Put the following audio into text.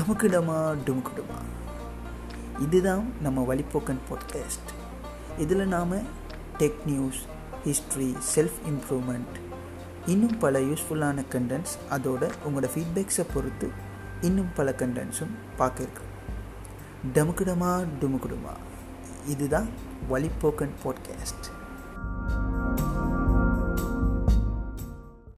டமுக்கிடமா டுமுக்கிடுமா? இதுதான் நம்ம வழிப்போக்கன் பாட்காஸ்ட் இதில் நாம் tech news history self improvement இன்னும் பல யூஸ்ஃபுல்லான கண்டென்ட்ஸ் அதோட உங்களோட ஃபீட்பேக்ஸை பொறுத்து இன்னும் பல கண்டென்ட்ஸும் பார்க்க இருக்கோம் டமுக்கிடமா டுமுக்கிடுமா? இதுதான் வழிப்போக்கன் பாட்காஸ்ட்